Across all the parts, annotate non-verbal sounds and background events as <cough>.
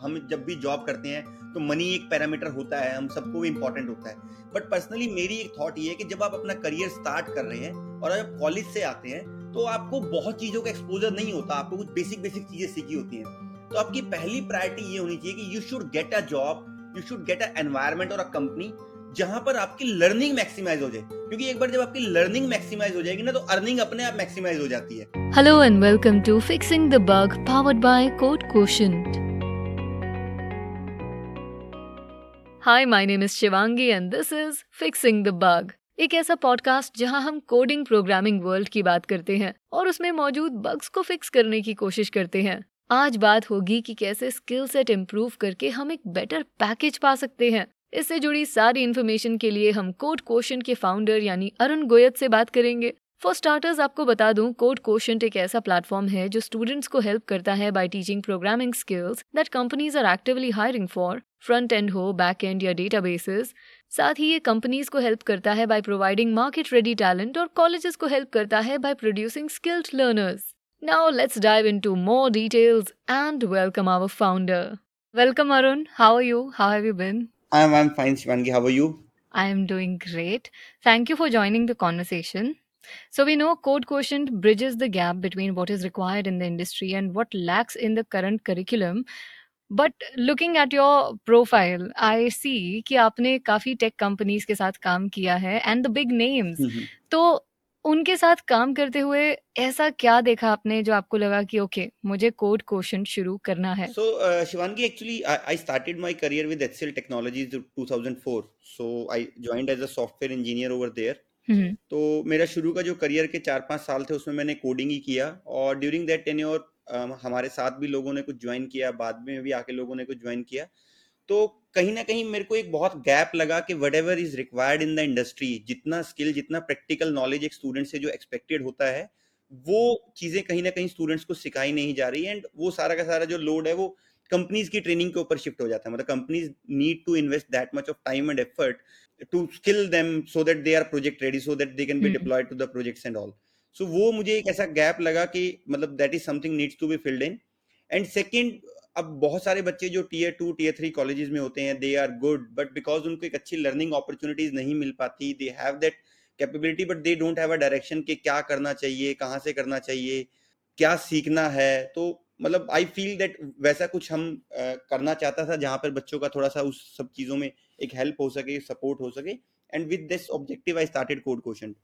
हम जब भी जॉब करते हैं तो मनी एक पैरामीटर होता है, हम सबको भी इंपॉर्टेंट होता है। बट पर्सनली मेरी एक थॉट ये है कि जब आप अपना करियर स्टार्ट कर रहे हैं और आप कॉलेज से आते हैं तो आपको बहुत चीज़ों का एक्सपोजर नहीं होता, आपको कुछ बेसिक बेसिक चीज़ें सीखी होती हैं। तो आपकी पहली प्रायोरिटी ये होनी चाहिए कि you should get a job you should get a environment और अ कंपनी जहाँ पर आपकी लर्निंग मैक्सिमाइज हो जाए। क्योंकि एक बार जब आपकी लर्निंग मैक्सिमाइज हो जाएगी ना तो अर्निंग अपने आप मैक्सिमाइज हो जाती है। Hello and welcome to fixing the bug powered by Code Quotient hi my name is Shivangi and this is fixing the bug एक ऐसा पॉडकास्ट जहाँ हम कोडिंग प्रोग्रामिंग वर्ल्ड की बात करते हैं और उसमें मौजूद बग्स को फिक्स करने की कोशिश करते हैं। आज बात होगी कि कैसे स्किल सेट इम्प्रूव करके हम एक बेटर पैकेज पा सकते हैं। इससे जुड़ी सारी इन्फॉर्मेशन के लिए हम कोड कोशन के फाउंडर यानी अरुण गोयत से बात करेंगे। फॉर स्टार्टर्स आपको बता दूँ कोड कोशन एक ऐसा प्लेटफॉर्म है जो स्टूडेंट्स को हेल्प करता है by teaching programming skills that companies are actively hiring for front end हो बैक एंड या डेटाबेसेस साथ ही ये कंपनीज़ को हेल्प करता है by providing market ready talent और कॉलेजेस को हेल्प करता है by producing skilled learners now let's dive into more details and welcome our founder welcome Arun how are you how have you been I'm I'm fine, Shivangi. How are you? I am doing great. Thank you for joining the conversation. So, we know Code Quotient bridges the gap between what is required in the industry and what lacks in the current curriculum. But looking at your profile, I see कि आपने काफ़ी tech companies के साथ काम किया है and the big names तो उनके साथ काम करते हुए ऐसा क्या देखा आपने जो आपको लगा कि ओके मुझे कोड क्वेश्चन शुरू करना है? So Shivangi actually I started my career with HCL Technologies 2004 so I joined as a software engineer over there तो मेरा शुरू का जो करियर के चार पाँच साल थे, उसमें मैंने कोडिंग ही किया और ड्यूरिंग दैट टेन्योर हमारे साथ भी लोगों ने कुछ ज्वाइन किया, बाद में भी आके लोगों ने कुछ ज्वाइन किया। तो कहीं ना कहीं मेरे को एक बहुत गैप लगा कि whatever is required in the industry जितना स्किल जितना प्रैक्टिकल नॉलेज एक स्टूडेंट से जो एक्सपेक्टेड होता है, वो चीज़ें कहीं ना कहीं स्टूडेंट्स को सिखाई नहीं जा रही एंड वो सारा का सारा जो लोड है, वो कंपनीज़ की ट्रेनिंग के ऊपर शिफ्ट हो जाता है। मतलब companies need to invest that much of time and effort to skill them so that they are project ready so that they can be deployed to the projects and all so वो मुझे एक ऐसा gap लगा कि मतलब that is something needs to be filled in and second अब बहुत सारे बच्चे जो tier two tier three colleges में होते हैं they are good but because उनको एक अच्छी लर्निंग अपॉर्चुनिटीज़ नहीं मिल पाती they have that capability but they don't have a direction कि क्या करना चाहिए कहाँ से करना चाहिए क्या सीखना है। तो मतलब आई फील दैट वैसा कुछ हम uh, करना चाहता था जहाँ पर बच्चों का थोड़ा सा उस सब चीज़ों में एक हेल्प हो सके सपोर्ट हो सके and with this objective I started Code Quotient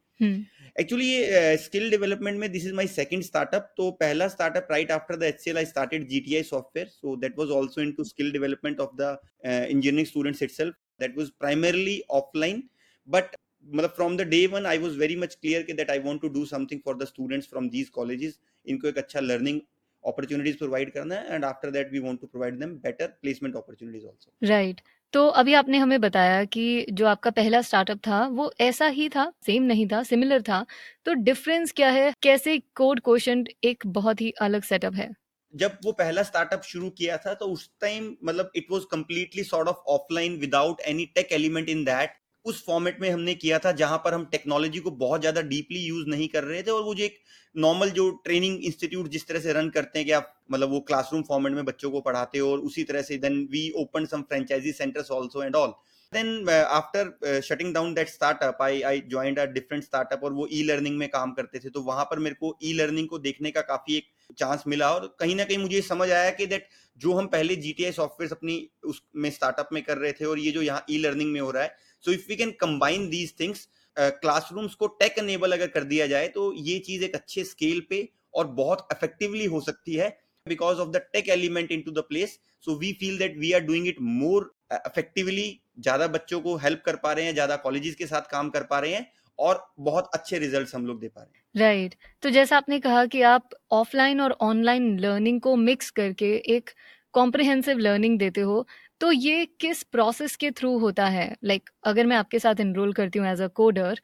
actually ये स्किल डेवलपमेंट में this is my second startup तो पहला startup right after the HCL I started GTI software so that was also into skill development of the engineering students itself that was primarily offline but मतलब from the day one I was very much clear कि that I want to do something for the students from these colleges इनको एक अच्छा learning opportunities provide करना है. And after that we want to provide them better placement opportunities also right तो अभी आपने हमें बताया कि जो आपका पहला स्टार्टअप था, वो ऐसा ही था सेम नहीं था सिमिलर था। तो डिफरेंस क्या है? कैसे कोड क्वेश्चन एक बहुत ही अलग सेटअप है? जब वो पहला स्टार्टअप शुरू किया था तो उस टाइम मतलब it was completely sort of offline without any tech element in that उस फॉर्मेट में हमने किया था जहाँ पर हम टेक्नोलॉजी को बहुत ज़्यादा डीपली यूज़ नहीं कर रहे थे और वो जो एक नॉर्मल जो ट्रेनिंग इंस्टीट्यूट जिस तरह से रन करते हैं कि आप मतलब वो क्लासरूम फॉर्मेट में बच्चों को पढ़ाते हो और उसी तरह से then we open some franchisee centres also and all then after shutting down that startup I I joined a different startup और वो ई e लर्निंग में काम करते थे। तो वहाँ पर मेरे को ई e लर्निंग को देखने का काफ़ी एक चांस मिला और कहीं ना कहीं मुझे समझ आया कि दैट जो हम पहले जीटीआई सॉफ्टवेयर अपनी उसमें स्टार्टअप में कर रहे थे और ये जो यहाँ ई लर्निंग में हो रहा है so if we can combine these things classrooms को टेक एनेबल अगर कर दिया जाए तो ये चीज़ एक अच्छे स्केल पे और बहुत इफेक्टिवली हो सकती है because of the tech element into the place so we feel that we are doing it more effectively ज़्यादा बच्चों को हेल्प कर पा रहे हैं, ज़्यादा कॉलेजेस के साथ काम कर पा रहे हैं और बहुत अच्छे रिज़ल्ट हम लोग दे पा रहे हैं। Right right. तो जैसा आपने कहा कि आप ऑफलाइन और ऑनलाइन लर्निंग को मिक्स करके एक कॉम्प्रिहेंसिव लर्निंग देते हो तो ये किस प्रोसेस के थ्रू होता है? लाइक like, अगर मैं आपके साथ इनरोल करती हूँ एज अ कोडर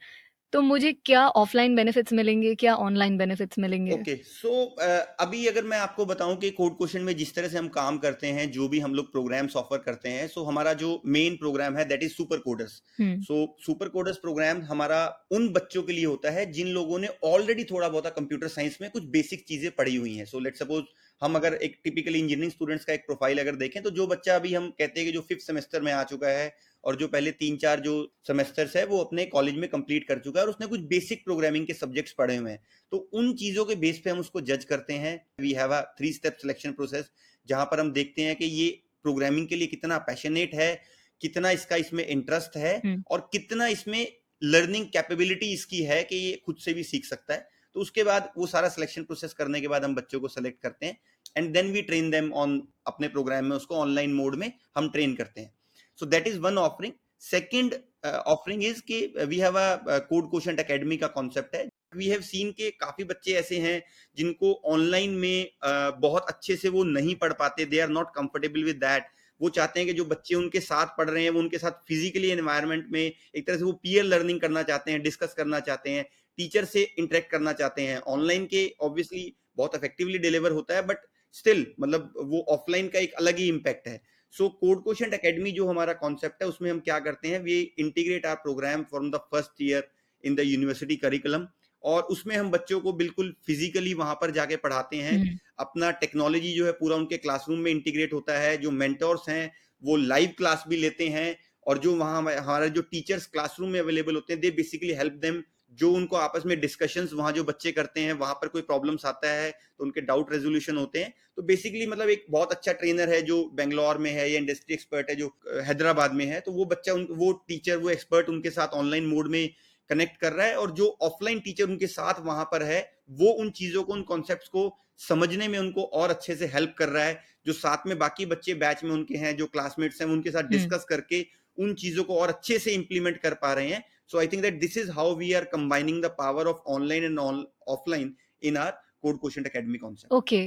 तो मुझे क्या ऑफलाइन बेनिफिट्स मिलेंगे क्या ऑनलाइन बेनिफिट्स मिलेंगे? ओके okay, सो so, अभी अगर मैं आपको बताऊँ कि कोड क्वेश्चन में जिस तरह से हम काम करते हैं जो भी हम लोग प्रोग्राम ऑफ़र करते हैं सो so हमारा जो मेन प्रोग्राम है that is super coders so super coders program हमारा उन बच्चों के लिए होता है जिन लोगों ने ऑलरेडी थोड़ा बहुत कंप्यूटर साइंस में कुछ बेसिक चीज़ें पढ़ी हुई हैं। सो लेट सपोज़ हम अगर एक टिपिकली इंजीनियरिंग स्टूडेंट्स का एक प्रोफ़ाइल अगर देखें तो जो बच्चा अभी हम कहते हैं कि जो फिफ्थ सेमेस्टर में आ चुका है और जो पहले तीन चार जो सेमेस्टर्स है वो अपने कॉलेज में कंप्लीट कर चुका है और उसने कुछ बेसिक प्रोग्रामिंग के सब्जेक्ट्स पढ़े हुए हैं। तो उन चीज़ों के बेस पे हम उसको जज करते हैं। We have a three step selection process जहाँ पर हम देखते हैं कि ये प्रोग्रामिंग के लिए कितना पैशनेट है कितना इसका इसमें इंटरेस्ट है हम्म। और कितना इसमें लर्निंग कैपेबिलिटी इसकी है कि ये खुद से भी सीख सकता है। तो उसके बाद वो सारा सिलेक्शन प्रोसेस करने के बाद हम बच्चों को सेलेक्ट करते हैं। And then we train them on अपने प्रोग्राम में उसको ऑनलाइन मोड में हम ट्रेन करते हैं। So that is one offering second offering is कि we have a Code Quotient academy का कॉन्सेप्ट है। वी हैव सीन के काफ़ी बच्चे ऐसे हैं जिनको ऑनलाइन में uh, बहुत अच्छे से वो नहीं पढ़ पाते। They are not comfortable with that वो चाहते हैं कि जो बच्चे उनके साथ पढ़ रहे हैं वो उनके साथ फिजिकली एनवायरनमेंट में एक तरह से वो पीयर लर्निंग करना चाहते हैं डिस्कस करना चाहते हैं टीचर से इंटरेक्ट करना चाहते हैं। ऑनलाइन के ऑब्वियसली बहुत इफेक्टिवली डिलीवर होता है बट स्टिल मतलब वो ऑफलाइन का एक अलग ही इम्पैक्ट है। सो कोड क्वेश्चन अकेडमी जो हमारा कॉन्सेप्ट है उसमें हम क्या करते हैं? We integrate our program from the first year in the university curriculum और उसमें हम बच्चों को बिल्कुल फिजिकली वहाँ पर जाके पढ़ाते हैं। हम्म। अपना टेक्नोलॉजी जो है पूरा उनके क्लासरूम में इंटीग्रेट होता है। जो मेंटोर्स हैं वो लाइव क्लास भी लेते हैं और जो वहाँ हमारे जो टीचर्स क्लासरूम में अवेलेबल होते हैं दे बेसिकली हेल्प देम जो उनको आपस में डिस्कशन वहाँ जो बच्चे करते हैं वहाँ पर कोई प्रॉब्लम्स आता है तो उनके डाउट रेजोल्यूशन होते हैं तो बेसिकली मतलब एक बहुत अच्छा ट्रेनर है जो बेंगलोर में है या इंडस्ट्री एक्सपर्ट है जो हैदराबाद में है तो वो बच्चा उन वो टीचर वो एक्सपर्ट उनके साथ ऑनलाइन मोड में कनेक्ट कर रहा है और जो ऑफलाइन टीचर उनके साथ वहाँ पर है वो उन चीज़ों को उन कॉन्सेप्ट को समझने में उनको और अच्छे से हेल्प कर रहा है जो साथ में बाकी बच्चे बैच में उनके हैं जो क्लासमेट्स हैं उनके साथ डिस्कस हम्म। करके उन चीज़ों को और अच्छे से इंप्लीमेंट कर पा रहे हैं So I think that this is how we are combining the power of online and all offline in our Code Quotient concept okay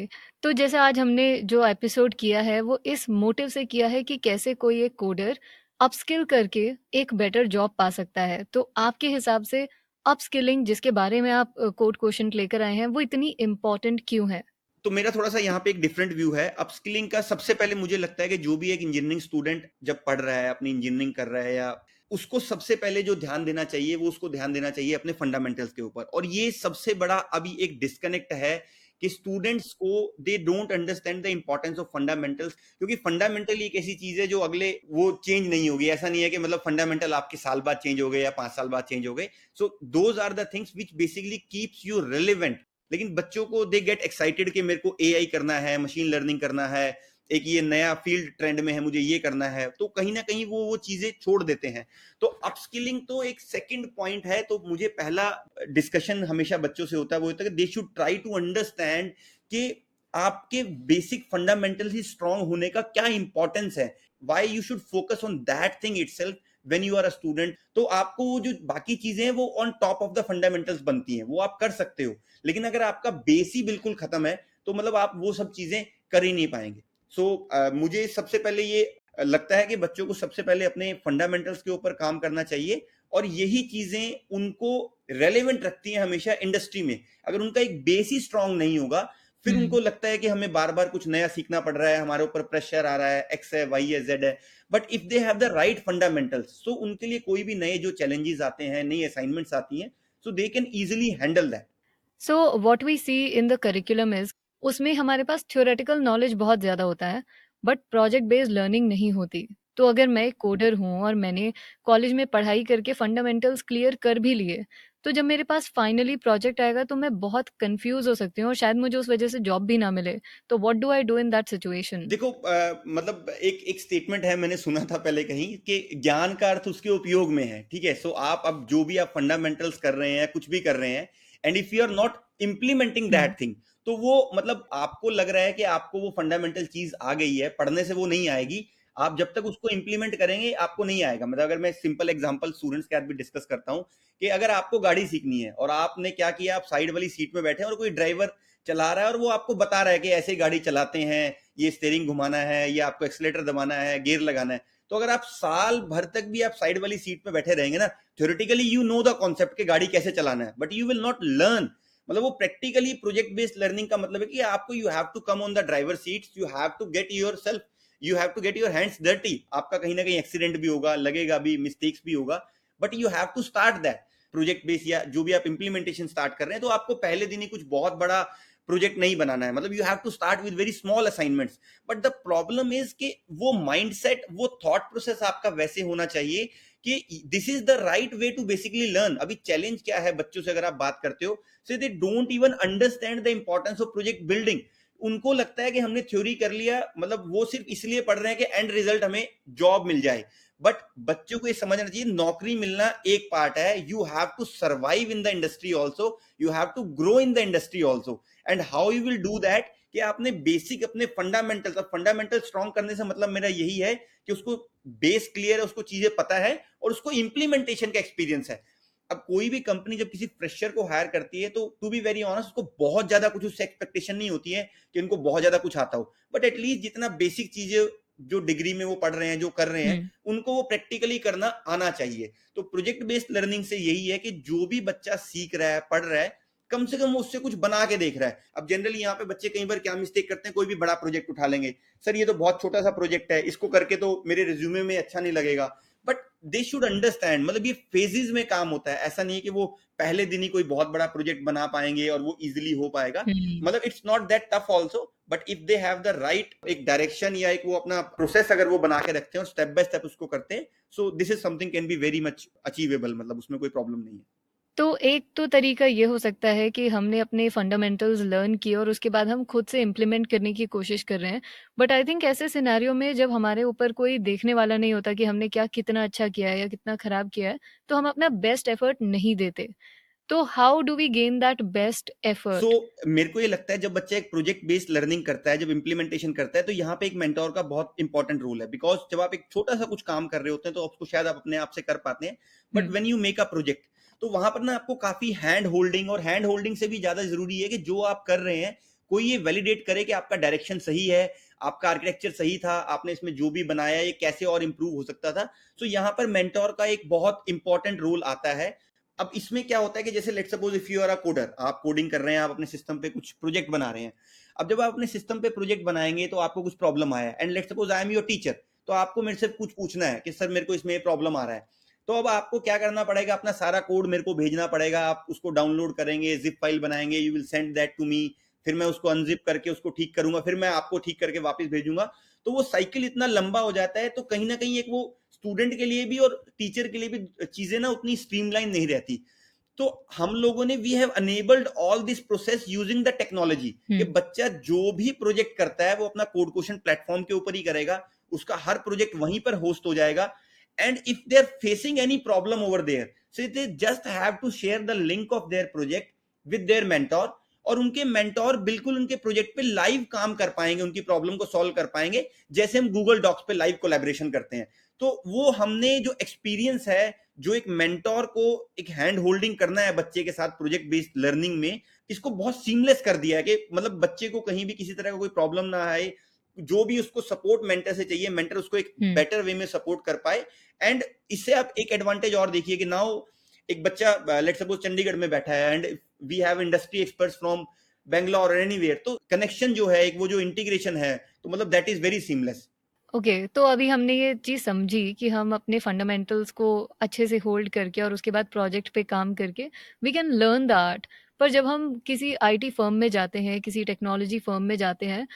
तो जैसे आज हमने जो एपिसोड किया है वो इस मोटिव से किया है कि कैसे कोई एक कोडर अपस्किल करके एक बेटर जॉब पा सकता है। तो आपके हिसाब से अपस्किलिंग जिसके बारे में आप कोड क्वेश्चन लेकर आए हैं वो इतनी इम्पोर्टेंट क्यों है? तो मेरा थोड़ा सा यहाँ पे एक डिफरेंट व्यू है। अपस्किलिंग का सबसे पहले मुझे लगता है कि जो भी एक इंजीनियरिंग स्टूडेंट जब पढ़ रहा है अपनी इंजीनियरिंग कर रहा है या उसको सबसे पहले जो ध्यान देना चाहिए, वो उसको ध्यान देना चाहिए अपने फंडामेंटल्स के ऊपर। और ये सबसे बड़ा अभी एक डिस्कनेक्ट है कि स्टूडेंट्स को they don't understand the importance of fundamentals क्योंकि फंडामेंटल एक ऐसी चीज़ है जो अगले वो चेंज नहीं होगी। ऐसा नहीं है कि मतलब फंडामेंटल आपके साल बाद चेंज हो गए या पाँच साल बाद चेंज हो गए। So those are the things which basically keeps you relevant लेकिन बच्चों को दे गेट एक्साइटेड कि मेरे को एआई करना है मशीन लर्निंग करना है एक ये नया फ़ील्ड ट्रेंड में है, मुझे ये करना है तो कहीं ना कहीं वो वो चीज़ें छोड़ देते हैं। तो अपस्किलिंग तो एक सेकंड पॉइंट है तो मुझे पहला डिस्कशन हमेशा बच्चों से होता है, वो होता है कि they should try to understand कि आपके बेसिक फंडामेंटल ही स्ट्रांग होने का क्या इंपॉर्टेंस है। Why you should focus on that thing itself when you are a student तो आपको वो जो बाकी चीज़ें हैं, वो on top of the fundamentals बनती हैं, वो आप कर सकते हो। लेकिन अगर आपका बेस ही बिल्कुल खत्म है तो मतलब आप वो सब चीज़ें कर ही नहीं पाएँगे। सो so, uh, मुझे सबसे पहले ये लगता है कि बच्चों को सबसे पहले अपने फंडामेंटल्स के ऊपर काम करना चाहिए और यही चीज़ें उनको रेलेवेंट रखती हैं हमेशा इंडस्ट्री में। अगर उनका एक बेस ही स्ट्रांग नहीं होगा फिर उनको लगता है कि हमें बार बार कुछ नया सीखना पड़ रहा है हमारे ऊपर प्रेशर आ रहा है एक्स है वाई है जेड है। But if they have the right fundamentals तो उनके लिए कोई भी नए जो चैलेंजेस आते हैं नई असाइनमेंट्स आती हैं so they can easily handle that so what we see in the curriculum is उसमें हमारे पास थ्योरेटिकल नॉलेज बहुत ज़्यादा होता है बट प्रोजेक्ट बेस्ड लर्निंग नहीं होती। तो अगर मैं एक कोडर हूँ और मैंने कॉलेज में पढ़ाई करके फंडामेंटल्स क्लियर कर भी लिए तो जब मेरे पास फाइनली प्रोजेक्ट आएगा तो मैं बहुत कंफ्यूज हो सकती हूँ और शायद मुझे उस वजह से जॉब भी ना मिले। तो what do I do in that situation देखो आ, मतलब एक एक स्टेटमेंट है मैंने सुना था पहले कहीं कि ज्ञान का अर्थ उसके उपयोग में है ठीक है? सो आप अब जो भी आप फंडामेंटल्स कर रहे हैं कुछ भी कर रहे हैं and if you are not implementing that thing तो वो मतलब आपको लग रहा है कि आपको वो फंडामेंटल चीज़ आ गई है, पढ़ने से वो नहीं आएगी। आप जब तक उसको इंप्लीमेंट करेंगे, आपको नहीं आएगा। मतलब अगर मैं सिंपल एग्जांपल स्टूडेंट्स के साथ भी डिस्कस करता हूँ कि अगर आपको गाड़ी सीखनी है और आपने क्या किया, आप साइड वाली सीट में बैठे और कोई ड्राइवर चला रहा है और वो आपको बता रहा है कि ऐसे गाड़ी चलाते हैं, ये स्टेयरिंग घुमाना है, या आपको एक्सलेटर दबाना है गियर लगाना है। तो अगर आप साल भर तक भी आप साइड वाली सीट पे बैठे रहेंगे ना theoretically you know the concept के गाड़ी कैसे चलाना है but you will not learn मतलब वो प्रैक्टिकली प्रोजेक्ट बेस्ड लर्निंग का मतलब है कि आपको you have to come on the driver seat you have to get yourself you have to get your hands dirty आपका कहीं ना कहीं एक्सीडेंट भी होगा, लगेगा भी मिस्टेक्स भी होगा but you have to start that project base या जो भी आप इंप्लीमेंटेशन स्टार्ट कर रहे हैं तो आपको पहले दिन ही कुछ बहुत बड़ा प्रोजेक्ट नहीं बनाना है। मतलब you have to start with very small assignments but the problem is कि वो माइंडसेट वो थॉट प्रोसेस आपका वैसे होना चाहिए कि this is the right way to basically learn अभी चैलेंज क्या है बच्चों से अगर आप बात करते हो? So they don't even understand the importance of project building उनको लगता है कि हमने थ्योरी कर लिया मतलब वो सिर्फ़ इसलिए पढ़ रहे हैं कि एंड रिज़ल्ट हमें जॉब मिल जाए। बट बच्चों को ये समझना चाहिए, नौकरी मिलना एक पार्ट है। You have to survive in the industry also you have to grow in the industry also and how you will do that कि आपने बेसिक अपने फंडामेंटल फंडामेंटल स्ट्रॉन्ग करने से मतलब मेरा यही है कि उसको बेस क्लियर है, उसको चीज़ें पता है और उसको इंप्लीमेंटेशन का एक्सपीरियंस है। अब कोई भी कंपनी जब किसी फ्रेशर को हायर करती है तो टू बी वेरी ऑनेस्ट उसको बहुत ज़्यादा कुछ उससे एक्सपेक्टेशन नहीं होती है कि उनको बहुत ज़्यादा कुछ आता हो। बट एटलीस्ट जितना बेसिक चीज़ें जो डिग्री में वो पढ़ रहे हैं जो कर रहे हैं हम्म। उनको वो प्रैक्टिकली करना आना चाहिए। तो प्रोजेक्ट बेस्ड लर्निंग से यही है कि जो भी बच्चा सीख रहा है पढ़ रहा है कम से कम वो उससे कुछ बना के देख रहा है। अब जनरली यहाँ पे बच्चे कई बार क्या मिस्टेक करते हैं कोई भी बड़ा प्रोजेक्ट उठा लेंगे। सर ये तो बहुत छोटा सा प्रोजेक्ट है इसको करके तो मेरे रिज्यूमे में अच्छा नहीं लगेगा। बट दे शुड अंडरस्टैंड मतलब ये फेजेस में काम होता है। ऐसा नहीं है कि वो पहले दिन ही कोई बहुत बड़ा प्रोजेक्ट बना पाएँगे और वो इजिली हो पाएगा। हम्म। मतलब it's not that tough also but if they have the right एक डायरेक्शन या एक वो अपना प्रोसेस अगर वो बना के रखते हैं और स्टेप बाय स्टेप उसको करते हैं so this is something can be very much achievable मतलब उसमें कोई प्रॉब्लम नहीं है। तो एक तो तरीका ये हो सकता है कि हमने अपने फंडामेंटल्स लर्न किए और उसके बाद हम खुद से इम्प्लीमेंट करने की कोशिश कर रहे हैं। बट आई थिंक ऐसे सिनेरियो में जब हमारे ऊपर कोई देखने वाला नहीं होता कि हमने क्या कितना अच्छा किया है या कितना खराब किया है तो हम अपना बेस्ट एफर्ट नहीं देते। तो how do we gain that best effort so मेरे को ये लगता है जब बच्चा एक प्रोजेक्ट बेस्ड लर्निंग करता है जब इम्प्लीमेंटेशन करता है तो यहाँ पे एक मेंटोर का बहुत इंपॉर्टेंट रोल है। बिकॉज़ जब आप एक छोटा सा कुछ काम कर रहे होते हैं तो आपको शायद आप अपने आप से कर पाते हैं। But when you make a project तो वहाँ पर ना आपको काफ़ी हैंड होल्डिंग और हैंड होल्डिंग से भी ज़्यादा ज़रूरी है कि जो आप कर रहे हैं, कोई ये वैलिडेट करे कि आपका डायरेक्शन सही है, आपका आर्किटेक्चर सही था, आपने इसमें जो भी बनाया, ये कैसे और इम्प्रूव हो सकता था। तो यहाँ पर मेंटोर का एक बहुत इंपॉर्टेंट रोल आता है। अब इसमें क्या होता है कि जैसे let suppose if you are a coder आप कोडिंग कर रहे हैं, आप अपने सिस्टम पे कुछ प्रोजेक्ट बना रहे हैं। अब जब आप अपने सिस्टम पे प्रोजेक्ट बनाएँगे तो आपको कुछ प्रॉब्लम आया and let suppose I am your teacher तो आपको मेरे से कुछ पूछना है कि, सर, मेरे को इसमें प्रॉब्लम आ रहा है। तो अब आपको क्या करना पड़ेगा? अपना सारा कोड मेरे को भेजना पड़ेगा। आप उसको डाउनलोड करेंगे जिप फ़ाइल बनाएँगे you will send that to me फिर मैं उसको अनजिप करके उसको ठीक करूँगा। फिर मैं आपको ठीक करके वापस भेजूँगा। तो वो साइकिल इतना लंबा हो जाता है तो कहीं ना कहीं एक वो स्टूडेंट के लिए भी और टीचर के लिए भी चीज़ें ना उतनी स्ट्रीमलाइन नहीं रहती। तो हम लोगों ने we have enabled all this process using the technology कि बच्चा जो भी प्रोजेक्ट करता है वो अपना कोड क्वेश्चन प्लेटफॉर्म के ऊपर ही करेगा। उसका हर प्रोजेक्ट वहीं पर होस्ट हो जाएगा। And if they're facing any problem over there, so they just have to share the link of their project with their mentor और उनके मेंटोर बिल्कुल उनके प्रोजेक्ट पे लाइव काम कर पाएँगे, उनकी प्रॉब्लम को सॉल्व कर पाएँगे, जैसे हम गूगल डॉक्स पे लाइव कोलैबोरेशन करते हैं। तो वो हमने जो एक्सपीरियंस है, जो एक मेंटोर को एक हैंड होल्डिंग करना है बच्चे के साथ प्रोजेक्ट बेस्ड लर्निंग में, इसको बहुत सीमलेस कर दिया है कि मतलब बच्चे को कहीं भी किसी तरह का कोई प्रॉब्लम ना आए जो भी उसको सपोर्ट मेंटर से चाहिए मेंटर उसको एक बेटर वे में सपोर्ट कर पाए। एंड इससे आप एक एडवांटेज और देखिए कि नाउ एक बच्चा लेट सपोज़ चंडीगढ़ में बैठा है and we have industry experts from Bangalore और एनीवेयर तो कनेक्शन जो है एक वो जो इंटीग्रेशन है तो मतलब that is very seamless okay okay, तो अभी हमने ये चीज़ समझी कि हम अपने फंडामेंटल्स को अच्छे से होल्ड करके और उसके बाद प्रोजेक्ट पे काम करके वी कैन लर्न दैट पर जब हम किसी आईटी फर्म में जाते हैं किसी टेक्नोलॉजी फर्म में जाते हैं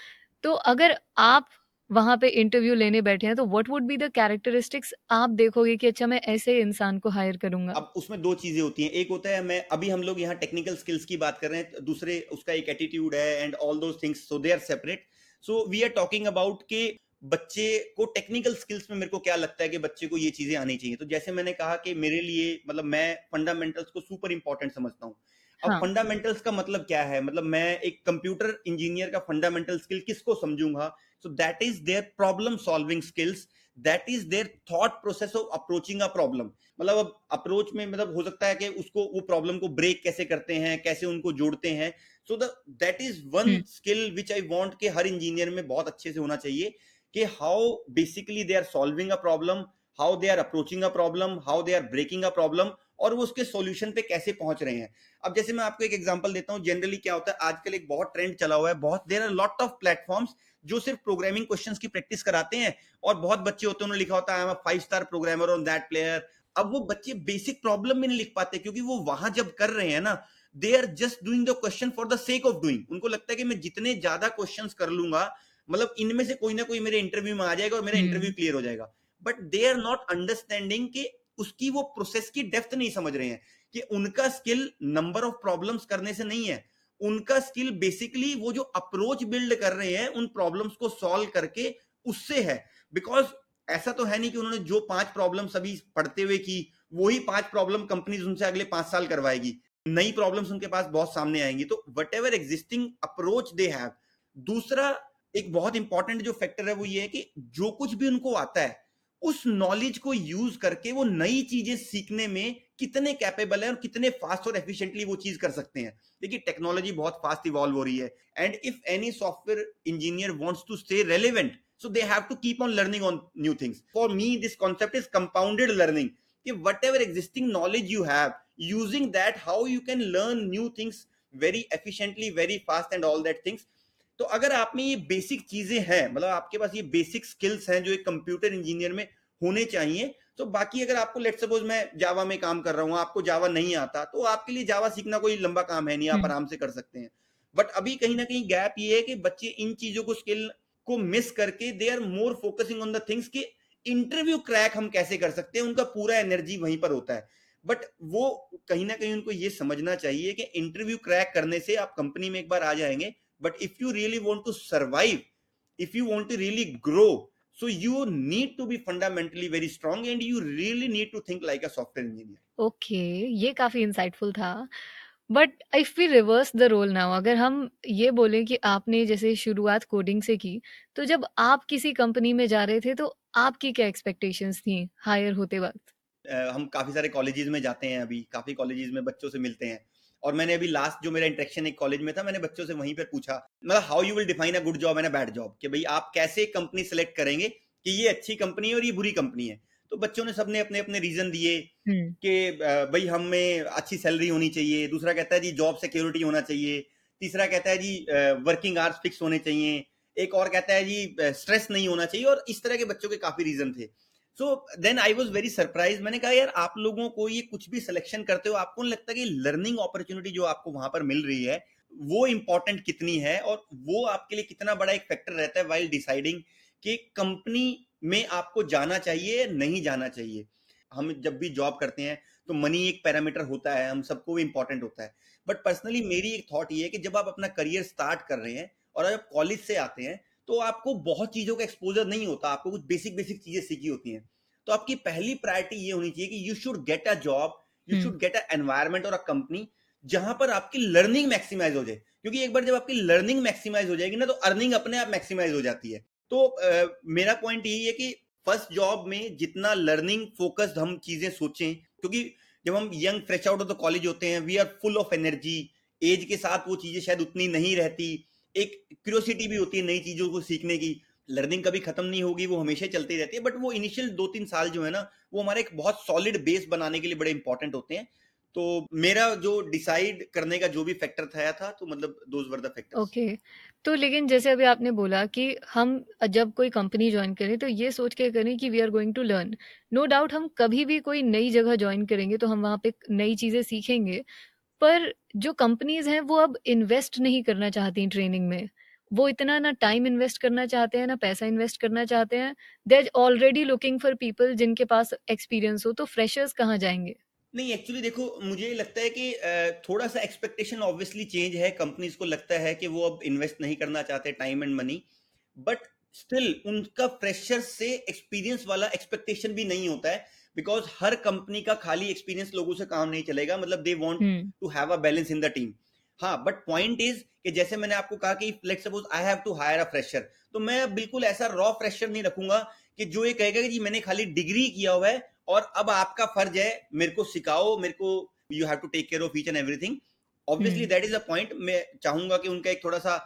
तो अगर आप वहाँ पे इंटरव्यू लेने बैठे हैं तो what would be the characteristics आप देखोगे कि अच्छा मैं ऐसे इंसान को हायर करूँगा? अब उसमें दो चीज़ें होती हैं। एक होता है, मैं, अभी हम लोग यहाँ टेक्निकल स्किल्स की बात कर रहे हैं, दूसरे उसका एक एटीट्यूड है and all those things so they are separate so we are talking about के बच्चे को टेक्निकल स्किल्स में मेरे को क्या लगता है कि बच्चे को ये चीज़ें आनी चाहिए। तो जैसे मैंने कहा कि मेरे लिए मतलब मैं फंडामेंटल्स को सुपर इंपॉर्टेंट समझता हूँ। अब हाँ. फंडामेंटल्स का मतलब क्या है? मतलब मैं एक कंप्यूटर इंजीनियर का फंडामेंटल स्किल किसको समझूँगा? So that is their problem solving skills that is their thought process of approaching a problem मतलब अब अप्रोच में मतलब हो सकता है कि उसको वो प्रॉब्लम को ब्रेक कैसे करते हैं कैसे उनको जोड़ते हैं। So that is one skill which I want के हर इंजीनियर में बहुत अच्छे से होना चाहिए कि how basically they are solving a problem how they are approaching a problem how they are breaking a problem और वो उसके सॉल्यूशन पे कैसे पहुँच रहे हैं। अब जैसे मैं आपको एक एग्जांपल देता हूँ जनरली क्या होता है आजकल एक बहुत ट्रेंड चला हुआ है बहुत देर आर लॉट ऑफ़ प्लेटफॉर्म्स जो सिर्फ़ प्रोग्रामिंग क्वेश्चंस की प्रैक्टिस कराते हैं और बहुत बच्चे होते हैं उन्होंने लिखा होता है five star programmer on that player अब वो बच्चे बेसिक प्रॉब्लम में नहीं लिख पाते क्योंकि वो वहाँ जब कर रहे हैं ना they are just doing the question for the sake of doing उनको लगता है कि मैं जितने ज़्यादा क्वेश्चन कर लूँगा मतलब इनमें से कोई ना कोई मेरे इंटरव्यू में आ जाएगा और मेरा इंटरव्यू क्लियर हो जाएगा। But they are not understanding कि उसकी वो प्रोसेस की डेप्थ नहीं समझ रहे हैं कि उनका स्किल नंबर ऑफ़ प्रॉब्लम्स करने से नहीं है। उनका स्किल बेसिकली वो जो अप्रोच बिल्ड कर रहे हैं, उन प्रॉब्लम्स को सॉल्व करके उससे है। बिकॉज़ ऐसा तो है नहीं कि उन्होंने जो पाँच प्रॉब्लम अभी पढ़ते हुए की, वही पाँच प्रॉब्लम कंपनीज़ उनसे अगले पाँच साल करवाएगी। नई प्रॉब्लम्स उनके पास बहुत सामने आएँगी। तो whatever existing approach they have दूसरा एक बहुत इंपॉर्टेंट जो फैक्टर है वो ये है कि जो कुछ भी उनको आता है उस नॉलेज को यूज़ करके वो नई चीज़ें सीखने में कितने कैपेबल है और कितने फास्ट और एफिशिएंटली वो चीज़ कर सकते हैं। देखिए टेक्नोलॉजी बहुत फास्ट इवॉल्व हो रही है and if any software engineer wants to stay relevant so they have to keep on learning on new things for me this concept is compounded learning whatever existing knowledge you have using that how you can learn new things very efficiently very fast and all that things तो अगर आप में ये basic चीज़ें हैं मतलब आपके पास ये बेसिक स्किल्स हैं जो एक कंप्यूटर इंजीनियर में होने चाहिए तो बाकी अगर आपको लेट सपोज़ मैं जावा में काम कर रहा हूँ आपको जावा नहीं आता तो आपके लिए जावा सीखना कोई लंबा काम है नहीं आप हम्म। आराम से कर सकते हैं बट अभी कहीं ना कहीं गैप ये है कि बच्चे इन चीज़ों को स्किल को मिस करके they are more focusing on the things कि इंटरव्यू क्रैक हम कैसे कर सकते हैं उनका पूरा एनर्जी वहीं पर होता है बट वो कहीं ना कहीं उनको ये समझना चाहिए कि इंटरव्यू क्रैक करने से आप कंपनी में एक बार आ जाएँगे but if you really want to survive if you want to really grow So you need to be fundamentally very strong and you really need to think like a software engineer. Okay, ये काफ़ी insightful था। But if we reverse the role now अगर हम ये बोलें कि आपने जैसे शुरुआत कोडिंग से की तो जब आप किसी कंपनी में जा रहे थे तो आपकी क्या एक्सपेक्टेशंस थी हायर होते वक्त? हम काफ़ी सारे कॉलेजेस में जाते हैं अभी काफ़ी कॉलेजेस में बच्चों से मिलते हैं। और मैंने अभी लास्ट जो मेरा इंट्रेक्शन एक कॉलेज में था मैंने बच्चों से वहीं पर पूछा मतलब how you will define a good job and a bad job कि भाई आप कैसे कंपनी सेलेक्ट करेंगे कि ये अच्छी कंपनी है और ये बुरी कंपनी है? तो बच्चों ने सबने अपने अपने रीजन दिए हम्म। कि भाई हमें अच्छी सैलरी होनी चाहिए। दूसरा कहता है जी जॉब सिक्योरिटी होना चाहिए। तीसरा कहता है जी वर्किंग आवर्स फिक्स होने चाहिए। एक और कहता है जी स्ट्रेस नहीं होना चाहिए और इस तरह के बच्चों के काफ़ी रीजन थे। So then I was very surprise मैंने कहा, यार, आप लोगों को ये कुछ भी सिलेक्शन करते हो, आपको नहीं लगता कि लर्निंग अपॉर्चुनिटी जो आपको वहाँ पर मिल रही है, वो इंपॉर्टेंट कितनी है? और वो आपके लिए कितना बड़ा एक फैक्टर रहता है वाइल डिसाइडिंग कि कंपनी में आपको जाना चाहिए नहीं जाना चाहिए? हम जब भी जॉब करते हैं तो मनी एक पैरामीटर होता है, हम सबको भी इंपॉर्टेंट होता है. बट पर्सनली मेरी एक थॉट ये है कि जब आप अपना करियर स्टार्ट कर रहे हैं और जब कॉलेज से आते हैं तो आपको बहुत चीज़ों का एक्सपोजर नहीं होता आपको कुछ बेसिक बेसिक चीज़ें सीखी होती हैं। तो आपकी पहली प्रायोरिटी ये होनी चाहिए कि you should get a job you should get a environment और अ कंपनी जहाँ पर आपकी लर्निंग मैक्सिमाइज हो जाए। क्योंकि एक बार जब आपकी लर्निंग मैक्सिमाइज हो जाएगी ना तो अर्निंग अपने आप मैक्सिमाइज हो जाती है। तो आ, मेरा पॉइंट यही है कि फ़र्स्ट जॉब में जितना लर्निंग फोकस्ड हम चीज़ें सोचें क्योंकि जब हम young fresh out of the college होते हैं we are full of energy age के साथ वो चीज़ें शायद उतनी नहीं रहती एक क्यूरोसिटी भी होती है नई चीज़ों को सीखने की। लर्निंग कभी खत्म नहीं होगी, वो हमेशा चलती रहती है बट वो इनिशियल दो तीन साल जो है ना, वो हमारे एक बहुत सॉलिड बेस बनाने के लिए बड़े इंपॉर्टेंट होते हैं। तो मेरा जो डिसाइड करने का जो भी फैक्टर था था तो मतलब वर द फैक्टर्स ओके तो लेकिन जैसे अभी आपने बोला कि हम जब कोई कंपनी ज्वाइन करें तो ये सोच के करें कि we are going to learn no doubt हम कभी भी कोई नई जगह ज्वाइन करेंगे तो हम वहाँ पे नई चीज़ें सीखेंगे पर जो कंपनीज़ हैं, वो अब इन्वेस्ट नहीं करना चाहती ट्रेनिंग में। वो इतना ना टाइम इन्वेस्ट करना चाहते हैं, ना पैसा इन्वेस्ट करना चाहते हैं। They already looking for people जिनके पास एक्सपीरियंस हो तो फ्रेशर्स कहाँ जाएँगे? नहीं एक्चुअली देखो, मुझे लगता है कि थोड़ा सा एक्सपेक्टेशन ऑब्वियसली चेंज है। कंपनीज़ को लगता है कि वो अब इन्वेस्ट नहीं करना चाहते time and money but still उनका फ्रेशर से एक्सपीरियंस वाला एक्सपेक्टेशन भी नहीं होता है बिकॉज़ हर कंपनी का खाली एक्सपीरियंस लोगों से काम नहीं चलेगा मतलब they want to have a balance in the team हाँ बट पॉइंट इज़ कि जैसे मैंने आपको कहा कि let suppose I have to hire a fresher तो मैं बिल्कुल ऐसा रॉ फ्रेशर नहीं रखूँगा कि जो ये कहेगा कि जी मैंने खाली डिग्री किया हुआ है और अब आपका फ़र्ज़ है मेरे को सिखाओ मेरे को you have to take care of each and everything obviously that is a point मैं चाहूँगा कि उनका एक थोड़ा सा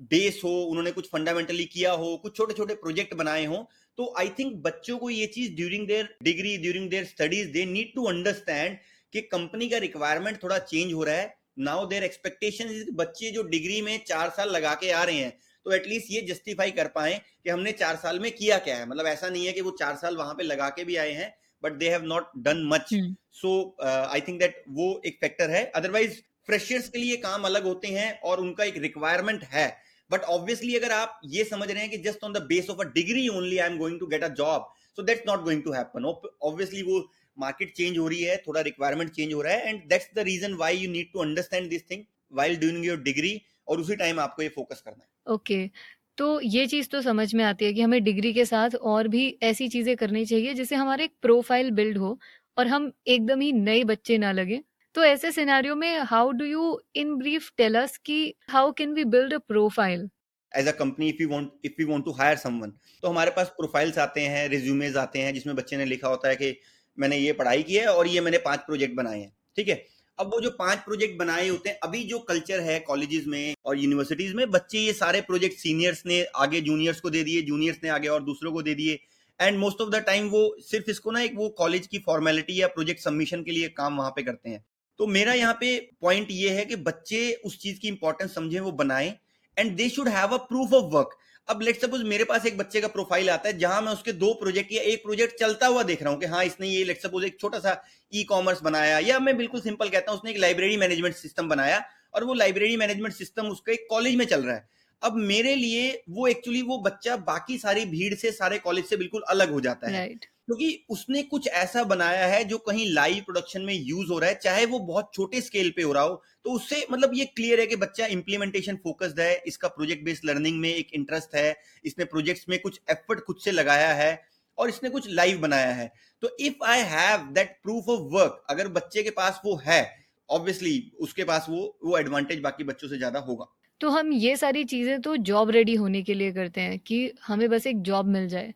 बेस हो उन्होंने कुछ फंडामेंटली किया हो कुछ छोटे छोटे प्रोजेक्ट बनाए हो तो आई थिंक बच्चों को ये चीज़ during their degree during their studies they need to understand कि कंपनी का रिक्वायरमेंट थोड़ा चेंज हो रहा है। नाउ देयर एक्सपेक्टेशन बच्चे जो डिग्री में चार साल लगा के आ रहे हैं तो एटलीस्ट ये जस्टिफाई कर पाए कि हमने चार साल में किया क्या है। मतलब ऐसा नहीं है कि वो चार साल वहाँ पे लगा के भी आए हैं but they have not done much so I think that वो एक फैक्टर है। अदरवाइज़ फ्रेशर्स के लिए काम अलग होते हैं और उनका एक रिक्वायरमेंट है। बट ऑब्वियसली अगर आप ये समझ रहे हैं कि just on the base of a degree only I am going to get a job so that's not going to happen obviously वो मार्केट चेंज हो रही है, थोड़ा रिक्वायरमेंट चेंज हो रहा है and that's the reason why you need to understand this thing while doing your degree और उसी टाइम आपको ये फोकस करना है। Okay okay. तो ये चीज़ तो समझ में आती है कि हमें डिग्री के साथ और भी ऐसी चीज़ें करनी चाहिए जिससे हमारे एक प्रोफ़ाइल बिल्ड हो और हम एकदम ही नए बच्चे ना लगे। तो ऐसे सिनेरियो में how do you in brief tell us कि how can we build a profile as a company if you want if you want to hire someone तो हमारे पास प्रोफाइल्स आते हैं रिज्यूमेज आते हैं, जिसमें बच्चे ने लिखा होता है कि मैंने ये पढ़ाई की है और ये मैंने पाँच प्रोजेक्ट बनाए हैं, ठीक है? अब वो जो पाँच प्रोजेक्ट बनाए होते हैं, अभी जो कल्चर है कॉलेजेस में और यूनिवर्सिटीज में, बच्चे ये सारे प्रोजेक्ट सीनियर्स ने आगे जूनियर्स को दे दिए जूनियर्स ने आगे और दूसरों को दे दिए and most of the time वो सिर्फ़ इसको ना एक वो कॉलेज की फॉर्मेलिटी या प्रोजेक्ट सबमिशन के लिए काम वहाँ पे करते हैं। तो मेरा यहाँ पे पॉइंट ये है कि बच्चे उस चीज़ की इंपॉर्टेंस समझे, वो बनाए and they should have a proof of work अब लेट सपोज़ मेरे पास एक बच्चे का प्रोफ़ाइल आता है, जहाँ मैं उसके दो प्रोजेक्ट या एक प्रोजेक्ट चलता हुआ देख रहा हूँ कि हाँ इसने ये लेट सपोज़ एक छोटा सा ई कॉमर्स बनाया, या मैं बिल्कुल सिंपल कहता हूँ, उसने एक लाइब्रेरी मैनेजमेंट सिस्टम बनाया, और वो लाइब्रेरी मैनेजमेंट सिस्टम उसके एक कॉलेज में चल रहा है। अब मेरे लिए वो एक्चुअली वो बच्चा बाकी सारी भीड़ से सारे कॉलेज से बिल्कुल अलग हो जाता है। Right. क्योंकि उसने कुछ ऐसा बनाया है जो कहीं लाइव प्रोडक्शन में यूज़ हो रहा है, चाहे वो बहुत छोटे स्केल पे हो रहा हो तो उससे मतलब ये क्लियर है कि बच्चा इंप्लीमेंटेशन फोकस्ड है, इसका प्रोजेक्ट बेस्ड लर्निंग में एक इंटरेस्ट है, इसने प्रोजेक्ट्स में कुछ एफर्ट खुद से लगाया है और इसने कुछ लाइव बनाया है। तो if I have that proof of work अगर बच्चे के पास वो है ऑब्वियसली उसके पास वो वो एडवांटेज बाकी बच्चों से ज़्यादा होगा। तो हम ये सारी चीज़ें तो जॉब रेडी होने के लिए करते हैं कि हमें बस एक जॉब मिल जाए।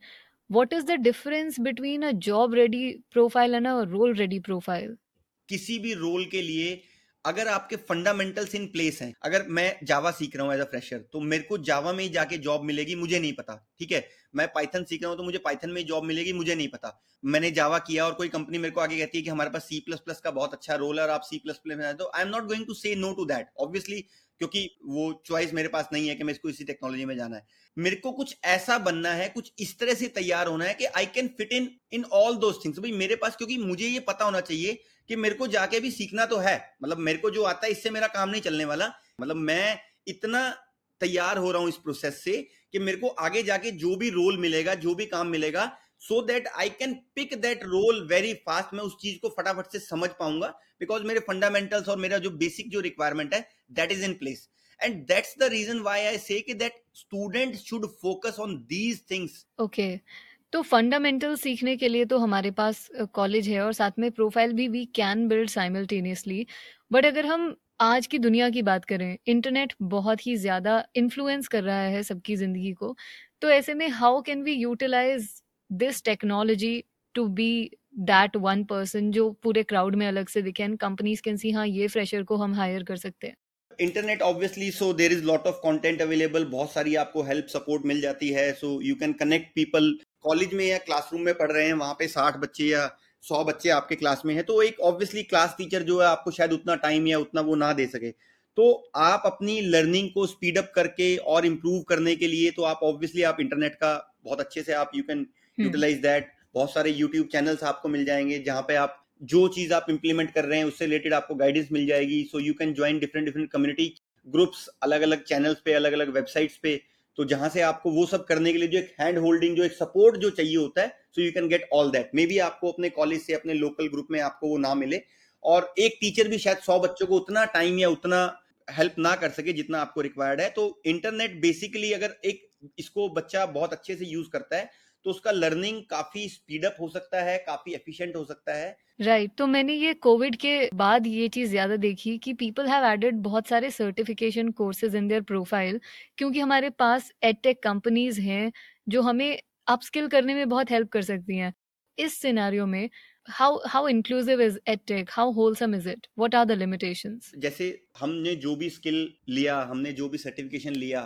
What is the difference between a job ready profile and a role ready profile किसी भी रोल के लिए अगर आपके फंडामेंटल्स इन प्लेस हैं, अगर मैं जावा सीख रहा हूँ एज अ फ्रेशर तो मेरे को जावा में ही जाके जॉब मिलेगी, मुझे नहीं पता, ठीक है? मैं पाइथन सीख रहा हूँ तो मुझे पाइथन में जॉब मिलेगी, मुझे नहीं पता। मैंने जावा किया और कोई कंपनी मेरे को आगे कहती है कि हमारे पास सी प्लस प्लस का बहुत अच्छा रोल है और आप सी प्लस प्लस में तो I am not going to say no to that obviously क्योंकि वो चॉइस मेरे पास नहीं है कि मैं इसको इसी टेक्नोलॉजी में जाना है। मेरे को कुछ ऐसा बनना है, कुछ इस तरह से तैयार होना है कि I can fit in in all those things भाई मेरे पास, क्योंकि मुझे ये पता होना चाहिए कि मेरे को जाके भी सीखना तो है। मतलब मेरे को जो आता है, इससे मेरा काम नहीं चलने वाला। मतलब मैं इतना तैयार हो रहा हूँ इस प्रोसेस से कि मेरे को आगे जाके जो भी रोल मिलेगा, जो भी काम मिलेगा so that I can pick that role very fast मैं उस चीज़ को फटाफट से समझ पाऊँगा। बिकॉज़ मेरे फंडामेंटल्स और मेरा जो बेसिक जो रिक्वायरमेंट है that is in place and that's the reason why I say that student should focus on these things okay तो फंडामेंटल सीखने के लिए तो हमारे पास कॉलेज है और साथ में प्रोफ़ाइल भी we can build simultaneously but अगर हम आज की दुनिया की बात करें इंटरनेट बहुत ही ज़्यादा इन्फ्लुएंस कर रहा है सबकी ज़िंदगी को. तो ऐसे में how can we utilize this technology to be that one person जो पूरे क्राउड में अलग से दिखे एंड कंपनीज़ कैन सी हाँ ये फ्रेशर को हम हायर कर सकते हैं. Internet obviously so there is lot of content available बहुत सारी आपको हेल्प सपोर्ट मिल जाती है. So you can connect people college में या क्लासरूम में पढ़ रहे हैं वहाँ पे साठ बच्चे या सौ बच्चे आपके क्लास में है तो एक ऑब्वियसली क्लास टीचर जो है आपको शायद उतना टाइम या उतना वो ना दे सके। तो आप अपनी लर्निंग को स्पीड अप करके और इम्प्रूव करने के लिए तो आप ऑब्वियसली आप इंटरनेट का बहुत अच्छे से आप यू कैन यूटिलाइज दैट बहुत सारे यूट्यूब चैनल्स आपको मिल जाएँगे जहाँ पे आप जो चीज़ आप इंप्लीमेंट कर रहे हैं उससे रिलेटेड आपको गाइडेंस मिल जाएगी। So you can join different different community groups अलग अलग चैनल्स पे अलग अलग वेबसाइट्स पे। तो जहाँ से आपको वो सब करने के लिए जो एक हैंड होल्डिंग जो एक सपोर्ट जो चाहिए होता है so you can get all that maybe आपको अपने कॉलेज से, अपने लोकल ग्रुप में आपको वो ना मिले। और एक टीचर भी शायद सौ बच्चों को उतना टाइम या उतना हेल्प ना कर सके जितना आपको रिक्वायर्ड है। तो इंटरनेट बेसिकली अगर एक, इसको बच्चा बहुत अच्छे से यूज़ करता है तो उसका लर्निंग काफ़ी स्पीड अप हो सकता है काफ़ी एफिशिएंट हो सकता है। Right right. तो मैंने ये कोविड के बाद ये चीज़ ज़्यादा देखी कि पीपल हैव एडेड बहुत सारे certification courses in their profile क्योंकि हमारे पास एडटेक कंपनीज़ हैं जो हमें अपस्किल करने में बहुत हेल्प कर सकती हैं। इस सिनेरियो में how how inclusive is edtech? How wholesome is it? What are the limitations? जैसे हमने जो भी स्किल लिया हमने जो भी सर्टिफिकेशन लिया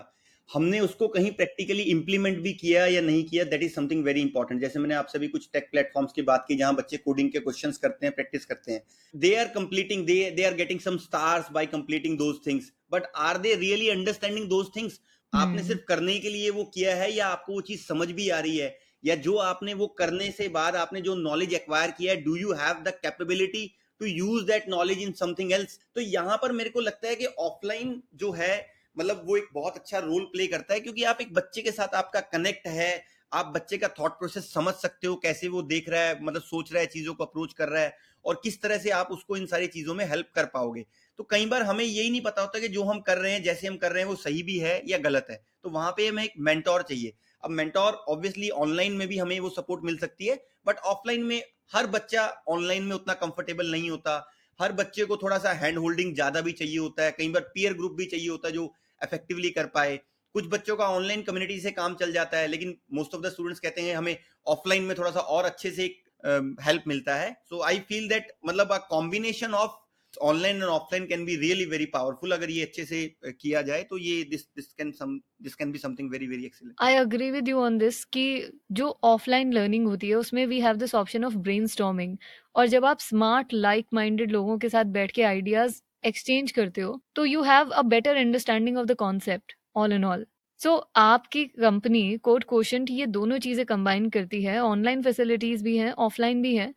हमने उसको कहीं प्रैक्टिकली इंप्लीमेंट भी किया या नहीं किया that is something very important जैसे मैंने आप सभी कुछ टेक प्लेटफॉर्म्स की बात की जहाँ बच्चे कोडिंग के क्वेश्चंस करते हैं प्रैक्टिस करते हैं। They are completing they they are getting some stars by completing those things but are they really understanding those things आपने सिर्फ़ करने के लिए वो किया है या आपको वो चीज़ समझ भी आ रही है? या जो आपने वो करने से बाद आपने जो नॉलेज एक्वायर किया है do you have the capability to use that knowledge in something else तो यहाँ पर मेरे को लगता है कि ऑफलाइन जो है मतलब वो एक बहुत अच्छा रोल प्ले करता है क्योंकि आप एक बच्चे के साथ आपका कनेक्ट है, आप बच्चे का थॉट प्रोसेस समझ सकते हो, कैसे वो देख रहा है मतलब सोच रहा है, चीज़ों को अप्रोच कर रहा है और किस तरह से आप उसको इन सारी चीज़ों में हेल्प कर पाओगे। तो कई बार हमें यही नहीं पता होता कि जो हम कर रहे हैं, जैसे हम कर रहे हैं, वो सही भी है या गलत है। तो वहाँ पे हमें एक मेंटोर चाहिए। अब मेंटोर ऑब्वियसली ऑनलाइन में भी हमें वो सपोर्ट मिल सकती है बट ऑफलाइन में हर बच्चा ऑनलाइन में उतना कंफर्टेबल नहीं होता। हर बच्चे को थोड़ा सा हैंड होल्डिंग ज़्यादा भी चाहिए होता है कई बार पीयर ग्रुप भी चाहिए होता है जो इफेक्टिवली कर पाए। कुछ बच्चों का ऑनलाइन कम्युनिटी से काम चल जाता है लेकिन मोस्ट ऑफ़ द स्टूडेंट्स कहते हैं हमें ऑफलाइन में थोड़ा सा और अच्छे से हेल्प uh, मिलता है। सो आई फील दैट मतलब a combination of online and offline can be really very powerful अगर ये अच्छे से किया जाए तो ये this this can some this can be something very very excellent I agree with you on this कि जो ऑफलाइन लर्निंग होती है, उसमें we have this option of brainstorming और जब आप स्मार्ट लाइक माइंडेड लोगों के साथ बैठ के आइडियाज़ एक्सचेंज करते हो तो you have a better understanding of the concept all in all so आपकी कंपनी कोड कोशंट ये दोनों चीज़ें कंबाइन करती है ऑनलाइन फैसिलिटीज़ भी हैं ऑफलाइन भी हैं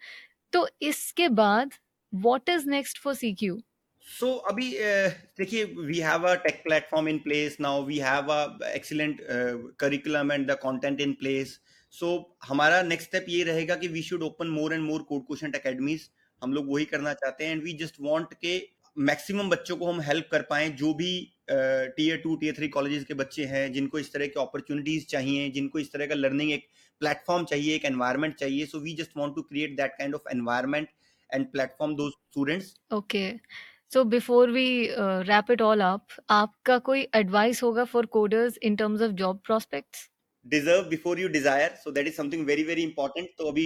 तो इसके बाद what is next for CQ? So अभी देखिए we have a tech platform in place. Now we have a excellent uh, curriculum and the content in place. So हमारा next step ये रहेगा कि we should open more and more code quotient academies. हम लोग वही करना चाहते हैं एंड वी जस्ट वांट के मैक्सिमम बच्चों को हम हेल्प कर पाए जो भी tier two tier three colleges के बच्चे हैं जिनको इस तरह के अपॉर्चुनिटीज़ चाहिए जिनको इस तरह का लर्निंग एक प्लेटफॉर्म चाहिए एक एनवायरमेंट चाहिए. So we just want to create that kind of environment and platform those students. Okay. So before we uh, wrap it all up आपका कोई advice होगा for coders in terms of job prospects? Deserve before you desire so that is something very very important तो अभी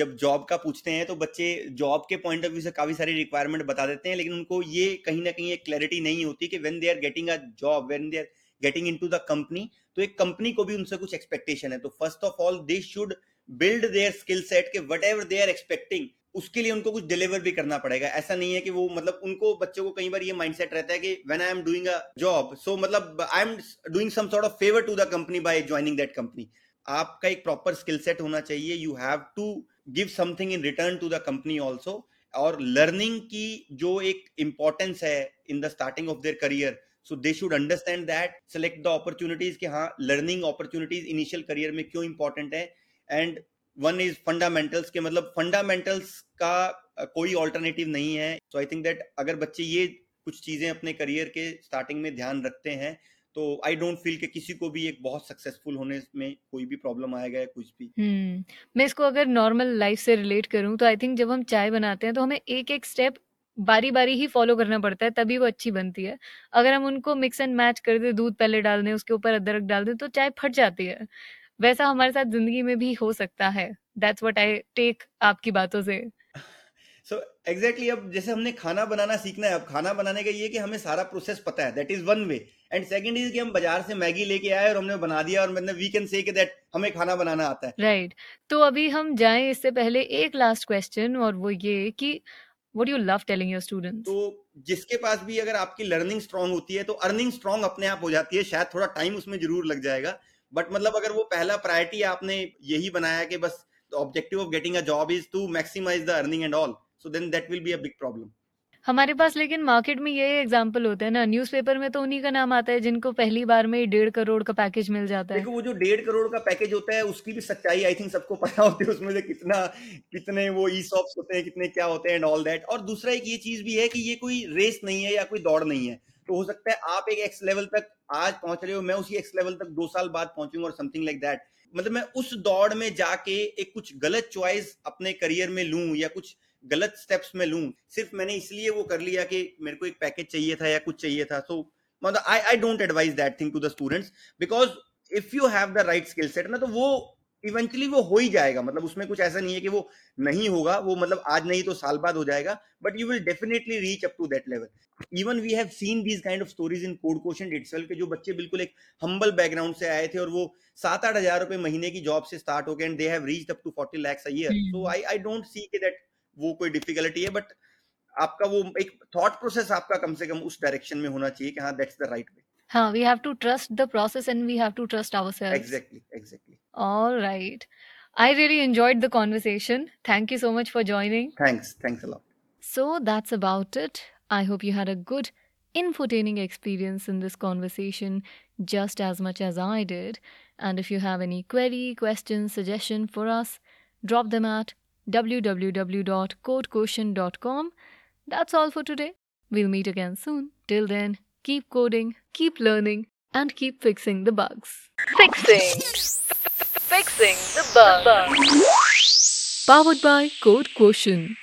जब job का पूछते हैं तो बच्चे जॉब के पॉइंट ऑफ़ व्यू से काफ़ी सारी रिक्वायरमेंट बता देते हैं लेकिन उनको ये कहीं ना कहीं एक क्लैरिटी नहीं होती कि when they are getting a job when they are getting into the company तो एक कंपनी को भी उनसे कुछ एक्सपेक्टेशन है। तो first of all they should build their skill set के whatever they are expecting उसके लिए उनको कुछ डिलीवर भी करना पड़ेगा। ऐसा नहीं है कि वो मतलब उनको, बच्चों को कई बार ये माइंडसेट रहता है कि when I am doing a job so मतलब I am doing some sort of favour to the company by joining that company आपका एक प्रॉपर स्किल सेट होना चाहिए। You have to give something in return to the company also और learning की जो एक importance है in the starting of their career so they should understand that select the opportunities कि हाँ लर्निंग अपॉर्चुनिटीज़ इनिशियल करियर में क्यों important है? एंड वन इज़ फंडामेंटल्स के मतलब फंडामेंटल्स का कोई ऑल्टरनेटिव नहीं है। सो आई थिंक दैट अगर बच्चे ये कुछ चीज़ें अपने करियर के स्टार्टिंग में ध्यान रखते हैं तो आई डोंट फील कि किसी को भी एक बहुत सक्सेसफुल होने में कोई भी प्रॉब्लम आएगा या कुछ भी। हम्म मैं इसको अगर नॉर्मल लाइफ से रिलेट करूँ तो आई थिंक जब हम चाय बनाते हैं तो हमें एक एक स्टेप बारी बारी ही फॉलो करना पड़ता है, तभी वो अच्छी बनती है। अगर हम उनको मिक्स एंड मैच कर दे, दूध पहले डाल दें, उसके ऊपर अदरक डाल दें तो चाय फट जाती है। वैसा हमारे साथ ज़िंदगी में भी हो सकता है। दैट्स व्हाट आई टेक आपकी बातों से। सो <laughs> so, एग्जैक्टली exactly, अब जैसे हमने खाना बनाना सीखना है अब खाना बनाने का ये कि हमें सारा प्रोसेस पता है that is one way and second is कि हम बाज़ार से मैगी लेके आए और हमने बना दिया और मतलब वी कैन से कि दैट हमें खाना बनाना आता है। Right right. तो अभी हम जाएँ इससे पहले एक लास्ट क्वेश्चन और वो ये कि what you love telling your students तो जिसके पास भी अगर आपकी लर्निंग स्ट्रांग होती है तो अर्निंग स्ट्रांग अपने आप हो जाती है शायद थोड़ा टाइम उसमें ज़रूर लग जाएगा। बट मतलब अगर वो पहला प्रायोरिटी आपने यही बनाया कि बस objective of getting a job is to maximise the earning and all so then that will be a big problem हमारे पास लेकिन मार्केट में ये एग्ज़ाम्पल होते हैं ना न्यूज़पेपर में तो उन्हीं का नाम आता है जिनको पहली बार में डेढ़ करोड़ का पैकेज मिल जाता है। देखो वो जो डेढ़ करोड़ का पैकेज होता है उसकी भी सच्चाई आई थिंक सबको पता होती है उसमें से कितना कितने वो ई सॉप्स होते हैं कितने क्या होते हैं एंड ऑल दैट और दूसरा एक ये चीज़ भी है कि ये कोई रेस नहीं है या कोई दौड़ नहीं है। तो हो सकता है आप एक एक्स लेवल तक आज पहुँच रहे हो, मैं उसी एक्स लेवल तक दो साल बाद पहुंचूँगा और समथिंग लाइक दैट मतलब मैं उस दौड़ में जाके एक कुछ गलत चॉइस अपने करियर में लूँ या कुछ गलत स्टेप्स में लूँ, सिर्फ़ मैंने इसलिए वो कर लिया कि मेरे को एक पैकेज चाहिए था या कुछ चाहिए था. सो मतलब I I don't advise that thing to the students because if you have the right skill set ना तो वो इवेंचुअली वो हो ही जाएगा। मतलब उसमें कुछ ऐसा नहीं है कि वो नहीं होगा। वो मतलब आज नहीं तो साल बाद हो जाएगा। But you will definitely reach up to that level even we have seen these kind of stories in code question itself के जो बच्चे बिल्कुल एक हम्बल बैकग्राउंड से आए थे और वो सात आठ हज़ार रुपए महीने की जॉब से स्टार्ट हो गए and they have reached up to 40 lakh a year so I I don't see के दैट वो कोई डिफिकल्टी है बट आपका वो एक थॉट प्रोसेस आपका कम से कम उस डायरेक्शन में होना चाहिए कि हाँ that's the right way We have to trust the process and we have to trust ourselves. Exactly, exactly. All right. I really enjoyed the conversation. Thank you so much for joining. Thanks, thanks a lot. So that's about it. I hope you had a good, infotaining experience in this conversation just as much as I did. And if you have any query, questions, suggestion for us, drop them at www.codequotient.com. That's all for today. We'll meet again soon. Till then, keep coding, keep learning, and keep fixing the bugs. Fixing. Fixing the bugs. Powered by Code Quotient.